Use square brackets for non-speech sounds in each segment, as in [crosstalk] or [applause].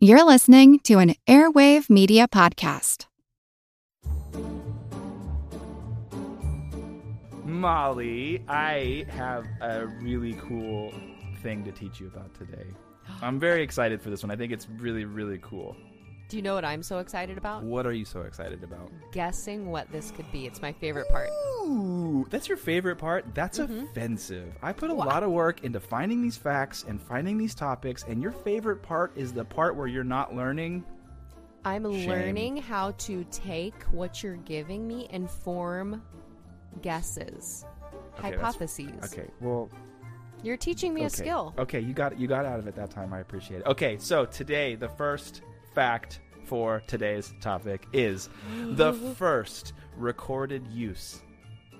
You're listening to an Airwave Media Podcast. Molly, I have a really cool thing to teach you about today. I'm very excited for this one. I think it's really, really cool. Do you know what I'm so excited about? What are you so excited about? Guessing what this could be. It's my favorite part. Ooh, that's your favorite part? That's mm-hmm. offensive. I put a lot of work into finding these facts and finding these topics, and your favorite part is the part where you're not learning. I'm Shame. learning how to take what you're giving me and form guesses, Okay, hypotheses. Okay, well, You're teaching me okay. a skill. Okay, you got you got out of it that time. I appreciate it. Okay, so today the first fact for today's topic is the [laughs] first recorded use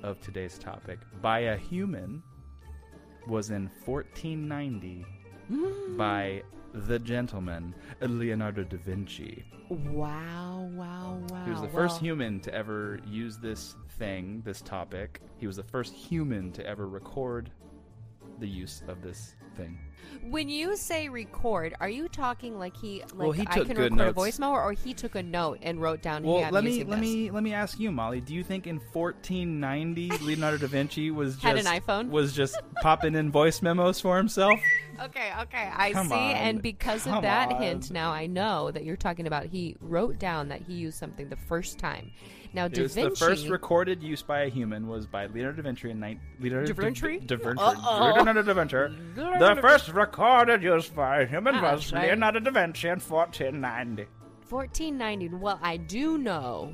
of today's topic by a human was in 1490 [gasps] by the gentleman Leonardo da Vinci. Wow, wow, wow. He was the first human to ever use this thing, this topic. He was the first human to ever record the use of this thing. When you say record, are you talking like he like Well, he I can record notes. a voice memo or he took a note and wrote down Well, let me let this? me let me ask you, Molly. Do you think in 1490 Leonardo da Vinci was just Had an iPhone? was just popping in voice memos for himself? Okay, okay, I Come see. on. And because of Come that on. hint, now I know that you're talking about he wrote down that he used something the first time. Now, Da Vinci. the first recorded use by a human was by Leonardo da Vinci in nine, Leonardo Da Vinci? Da Vinci. Uh-oh. Leonardo da Vinci. The first recorded use by a human Ah, was. Leonardo da Vinci in 1490. 1490. Well, I do know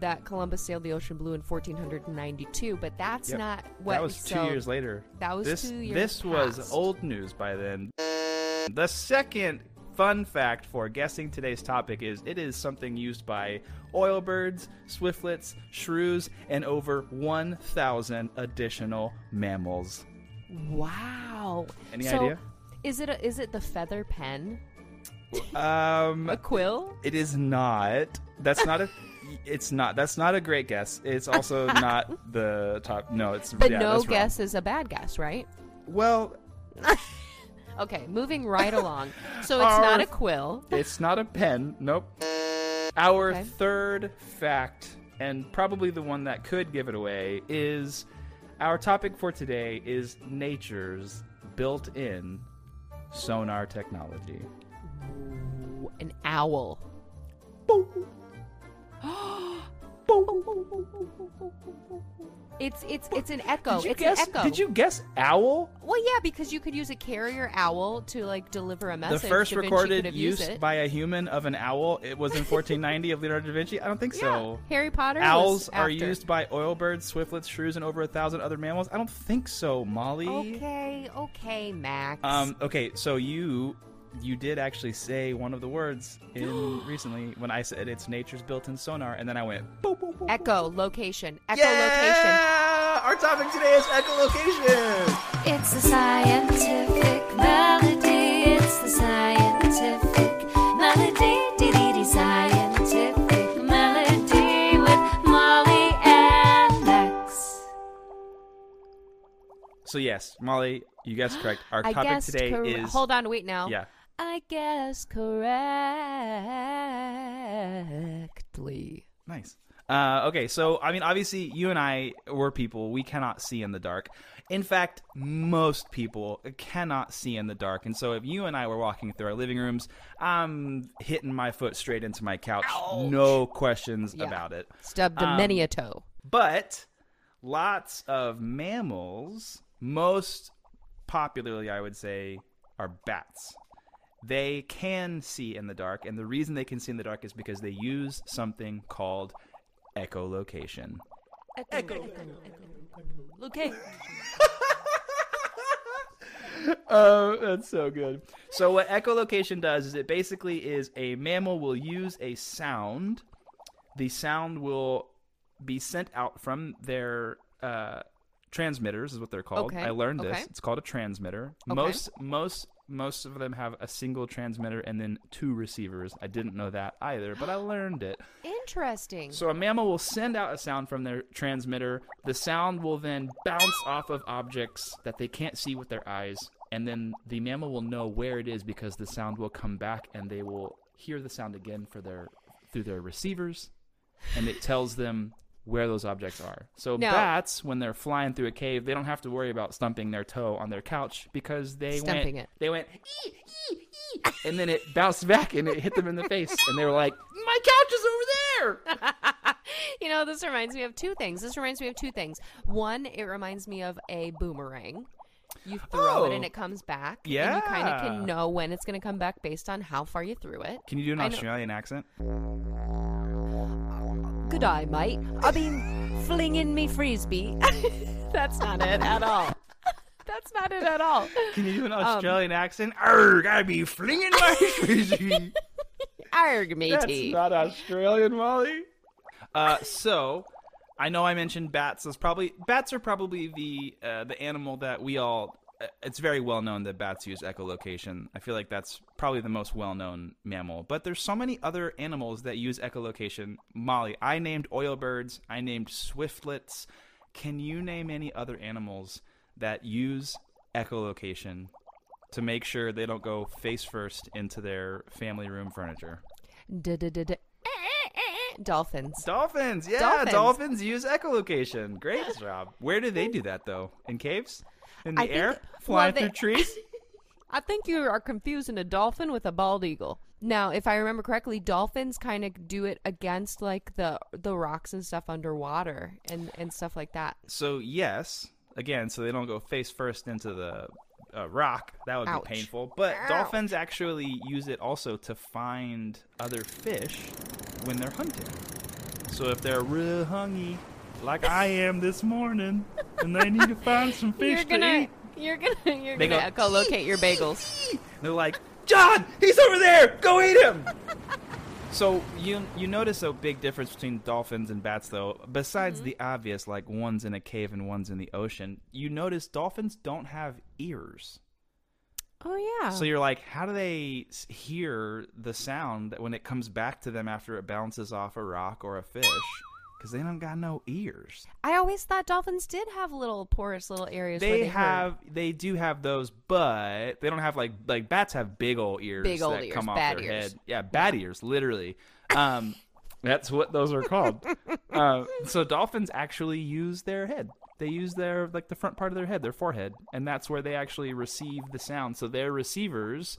that Columbus sailed the ocean blue in 1492, but that's Yep. not what. that was two so- years later. that was this, two years This was past. old news by then. The second fun fact for guessing today's topic is it is something used by oilbirds, swiftlets, shrews, and over 1,000 additional mammals. Wow. Any So, idea? Is it a, is it the feather pen? Um, A quill? it is not. That's not a. [laughs] It's not. That's not a great guess. It's also [laughs] not the top. No, it's. But yeah, no that's wrong. guess is a bad guess, right? Well, [laughs] Okay, moving right [laughs] along. So it's Our- not a quill. It's not a pen. Nope. Our Okay. third fact, and probably the one that could give it away, is our topic for today is nature's built in sonar technology. An owl. [gasps] [gasps] It's it's it's an echo. Did you it's guess, an echo. Did you guess owl? Well, yeah, because you could use a carrier owl to like deliver a message. the first recorded could have used use by a human of an owl. It was in [laughs] 1490 of Leonardo da Vinci. I don't think yeah. so. Harry Potter. Owls was are after. used by oilbirds, swiftlets, shrews, and over a thousand other mammals. I don't think so, Molly. Okay, okay, Max. Um. Okay. So you you did actually say one of the words in [gasps] recently when I said it's nature's built-in sonar, and then I went boop, boop, boop. Echo location. Echolocation. Yeah! Our topic today is echolocation. It's the scientific melody. It's the scientific melody. Dee scientific melody with Molly and Max. So yes, Molly, you guessed correct. Our I topic guessed today cor- is Hold on, wait now. Yeah. I guess correctly. Nice. Uh, okay, so I mean, obviously, you and I were people. We cannot see in the dark. In fact, most people cannot see in the dark. And so, if you and I were walking through our living rooms, I'm hitting my foot straight into my couch. No questions Yeah. about it. Stubbed Um, many a toe. But lots of mammals, most popularly, I would say, are bats. They can see in the dark, and the reason they can see in the dark is because they use something called echolocation. Echo. Okay. [laughs] Oh, that's so good. So what echolocation does is it basically is a mammal will use a sound. The sound will be sent out from their uh, transmitters, is what they're called. Okay, I learned this. okay. It's called a transmitter. Okay. Most most most of them have a single transmitter and then two receivers. I didn't know that either, but I [gasps] learned it. Interesting. So a mammal will send out a sound from their transmitter. The sound will then bounce off of objects that they can't see with their eyes and then the mammal will know where it is because the sound will come back and they will hear the sound again for their through their receivers and it tells them where those objects are. So bats when they're flying through a cave, they don't have to worry about stumping their toe on their couch because they Stumping went it. they went "Ee, ee, ee," and then it bounced back and it hit them in the face and they were like, "My couch is over there." [laughs] you know, this reminds me of two things. This reminds me of two things. One, it reminds me of a boomerang. You throw it and Oh. it comes back. And you kind of can know when it's going to come back based on how far you threw it. Can you do an I know- Australian accent? Good eye, mate. I've been flinging me frisbee. [laughs] That's not it at all. That's not it at all. Can you do an Um, Australian accent? Arg, I be flinging my [laughs] frisbee. Arg, matey. That's not Australian, Molly. Uh, so I know I mentioned bats. That's probably bats are probably the uh, the animal that we all. Uh, It's very well known that bats use echolocation. I feel like that's probably the most well known mammal. But there's so many other animals that use echolocation. Molly, I named oilbirds. I named swiftlets. Can you name any other animals that use echolocation to make sure they don't go face first into their family room furniture? Dolphins. Dolphins, yeah, Dolphins. dolphins, use echolocation. Great job. Where do they do that though? In caves? In the I think- air? well, Flying they- through trees? [laughs] I think you are confusing a dolphin with a bald eagle. Now, if I remember correctly, dolphins kind of do it against like the the rocks and stuff underwater and and stuff like that. so yes, again, so they don't go face first into the uh, rock. That would Ouch. be painful. But dolphins actually use it also to find other fish when they're hunting. So if they're real hungry, like I am this morning, and they need to find some [laughs] fish you're to gonna eat, you're gonna you're They gonna go, echolocate your bagels. [laughs] They're like, John, he's over there. Go eat him. [laughs] so you you notice a big difference between dolphins and bats, though. Besides Mm-hmm. the obvious, like one's in a cave and one's in the ocean, you notice dolphins don't have ears. Oh yeah. So you're like, how do they hear the sound that when it comes back to them after it bounces off a rock or a fish? Because they don't got no ears. I always thought dolphins did have little porous little areas. where They they heard. have, they do have those, but they don't have like like bats have big old ears Big old that ears, come off bat their ears. head. Yeah, bat ears, literally. Um, [laughs] that's what those are called. [laughs] uh, so dolphins actually use their head. They use their like the front part of their head, their forehead, and that's where they actually receive the sound. So their receivers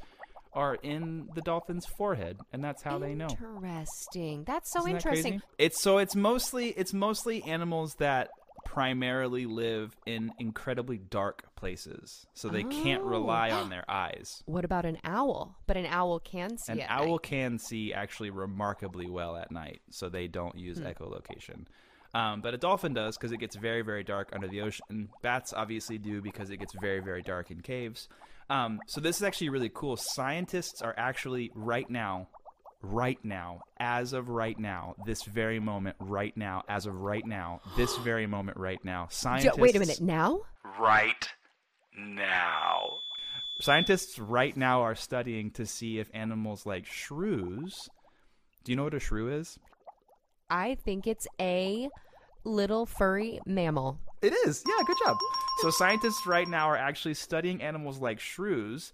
are in the dolphin's forehead, and that's how they know. Interesting. That's so Isn't that interesting. crazy? It's so it's mostly it's mostly animals that primarily live in incredibly dark places, so they can't Oh. rely on their eyes. [gasps] What about an owl? But an owl can see An at owl night. can see actually remarkably well at night, so they don't use Hmm. echolocation. Um, but a dolphin does because it gets very, very dark under the ocean. Bats obviously do because it gets very, very dark in caves. Um, so this is actually really cool. Scientists are actually right now, right now, as of right now, this very moment, right now, as of right now, this very moment, right now. Scientists. wait a minute. Now? Right now. Scientists right now are studying to see if animals like shrews. Do you know what a shrew is? I think it's a little furry mammal. It is. Yeah, good job. So scientists right now are actually studying animals like shrews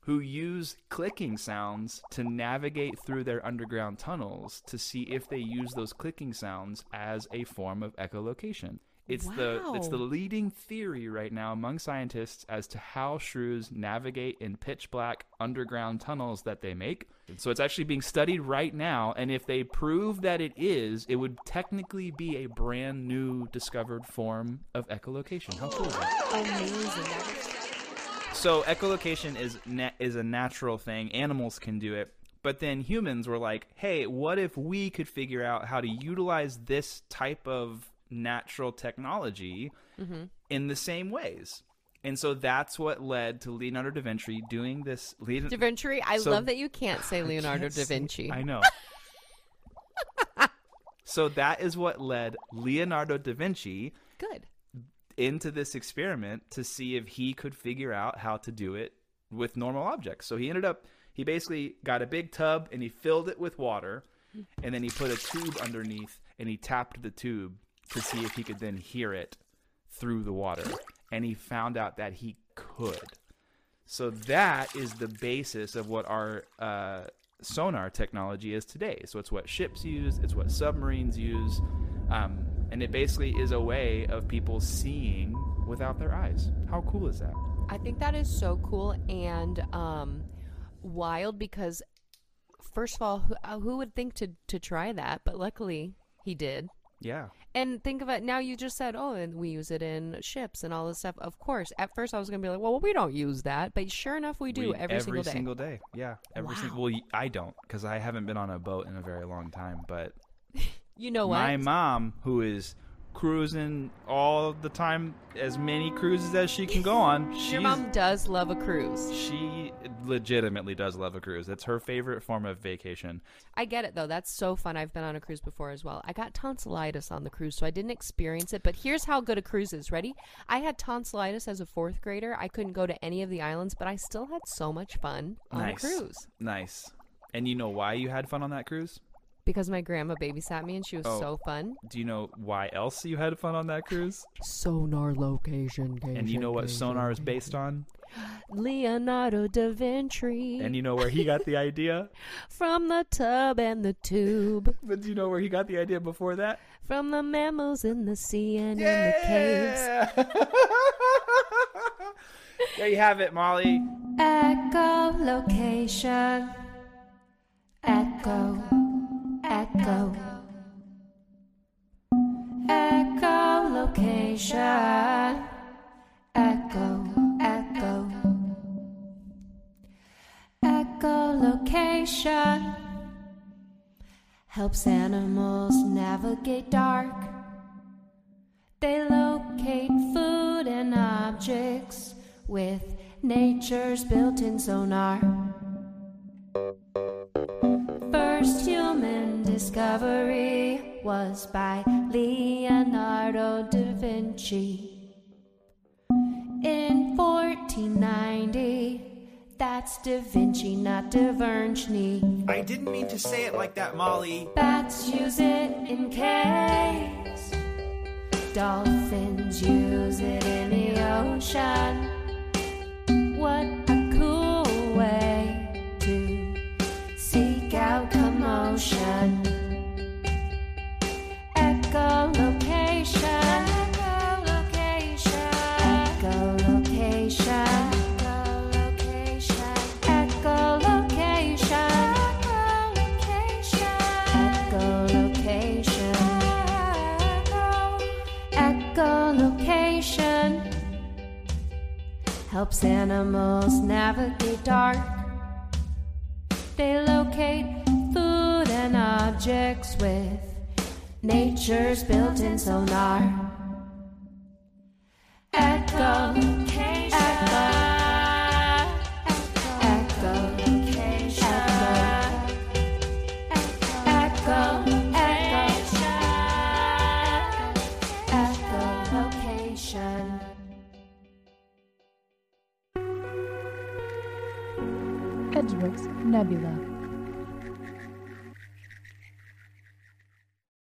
who use clicking sounds to navigate through their underground tunnels to see if they use those clicking sounds as a form of echolocation. It's the it's the leading theory right now among scientists as to how shrews navigate in pitch black underground tunnels that they make. So it's actually being studied right now and if they prove that it is, it would technically be a brand new discovered form of echolocation. How cool is that? Amazing. So echolocation is na- is a natural thing. Animals can do it. But then humans were like, "Hey, what if we could figure out how to utilize this type of natural technology mm-hmm. in the same ways?" And so that's what led to Leonardo da Vinci doing this. Leon- Da Vinci. I So- love that you can't say [laughs] Leonardo Can't da say- Vinci. I know. [laughs] so that is what led Leonardo da Vinci Good. into this experiment to see if he could figure out how to do it with normal objects. So he ended up he basically got a big tub and he filled it with water mm. and then he put a tube underneath and he tapped the tube to see if he could then hear it through the water and he found out that he could. So that is the basis of what our uh, sonar technology is today. So it's what ships use, it's what submarines use, um, and it basically is a way of people seeing without their eyes. How cool is that? I think that is so cool and um, wild because, first of all, who, uh, who would think to, to try that? But luckily, he did. Yeah. And think of it now. You just said, "Oh, and we use it in ships and all this stuff." Of course. At first, I was gonna be like, "Well, we don't use that," but sure enough, we do We- every, single day. day. Yeah, every Wow. single. Well, I don't because I haven't been on a boat in a very long time. But [laughs] You know what? my mom, who is cruising all the time, as many cruises as she can go on, Your mom does love a cruise. she legitimately does love a cruise. It's her favorite form of vacation. I get it though. That's so fun. I've been on a cruise before as well. I got tonsillitis on the cruise, so I didn't experience it. But here's how good a cruise is. Ready? I had tonsillitis as a fourth grader. I couldn't go to any of the islands, but I still had so much fun on nice, a cruise nice. And you know why you had fun on that cruise? Because my grandma babysat me, and she was Oh. so fun. Do you know why else you had fun on that cruise? Sonar location. And you know what sonar is based on? Leonardo da Vinci. And you know where he got the [laughs] idea? from the tub and the tube. But do you know where he got the idea before that? From the mammals in the sea and in the caves. [laughs] There you have it, Molly. Echolocation. Echo. Echo. Echolocation helps animals navigate dark. They locate food and objects with nature's built in sonar. First human discovery was by Leonardo da Vinci. In 1490, that's Da Vinci, not Da Vinci. I didn't mean to say it like that, Molly. Bats use it in caves. Dolphins use it in the ocean. Helps animals navigate dark. They locate food and objects with nature's built in sonar.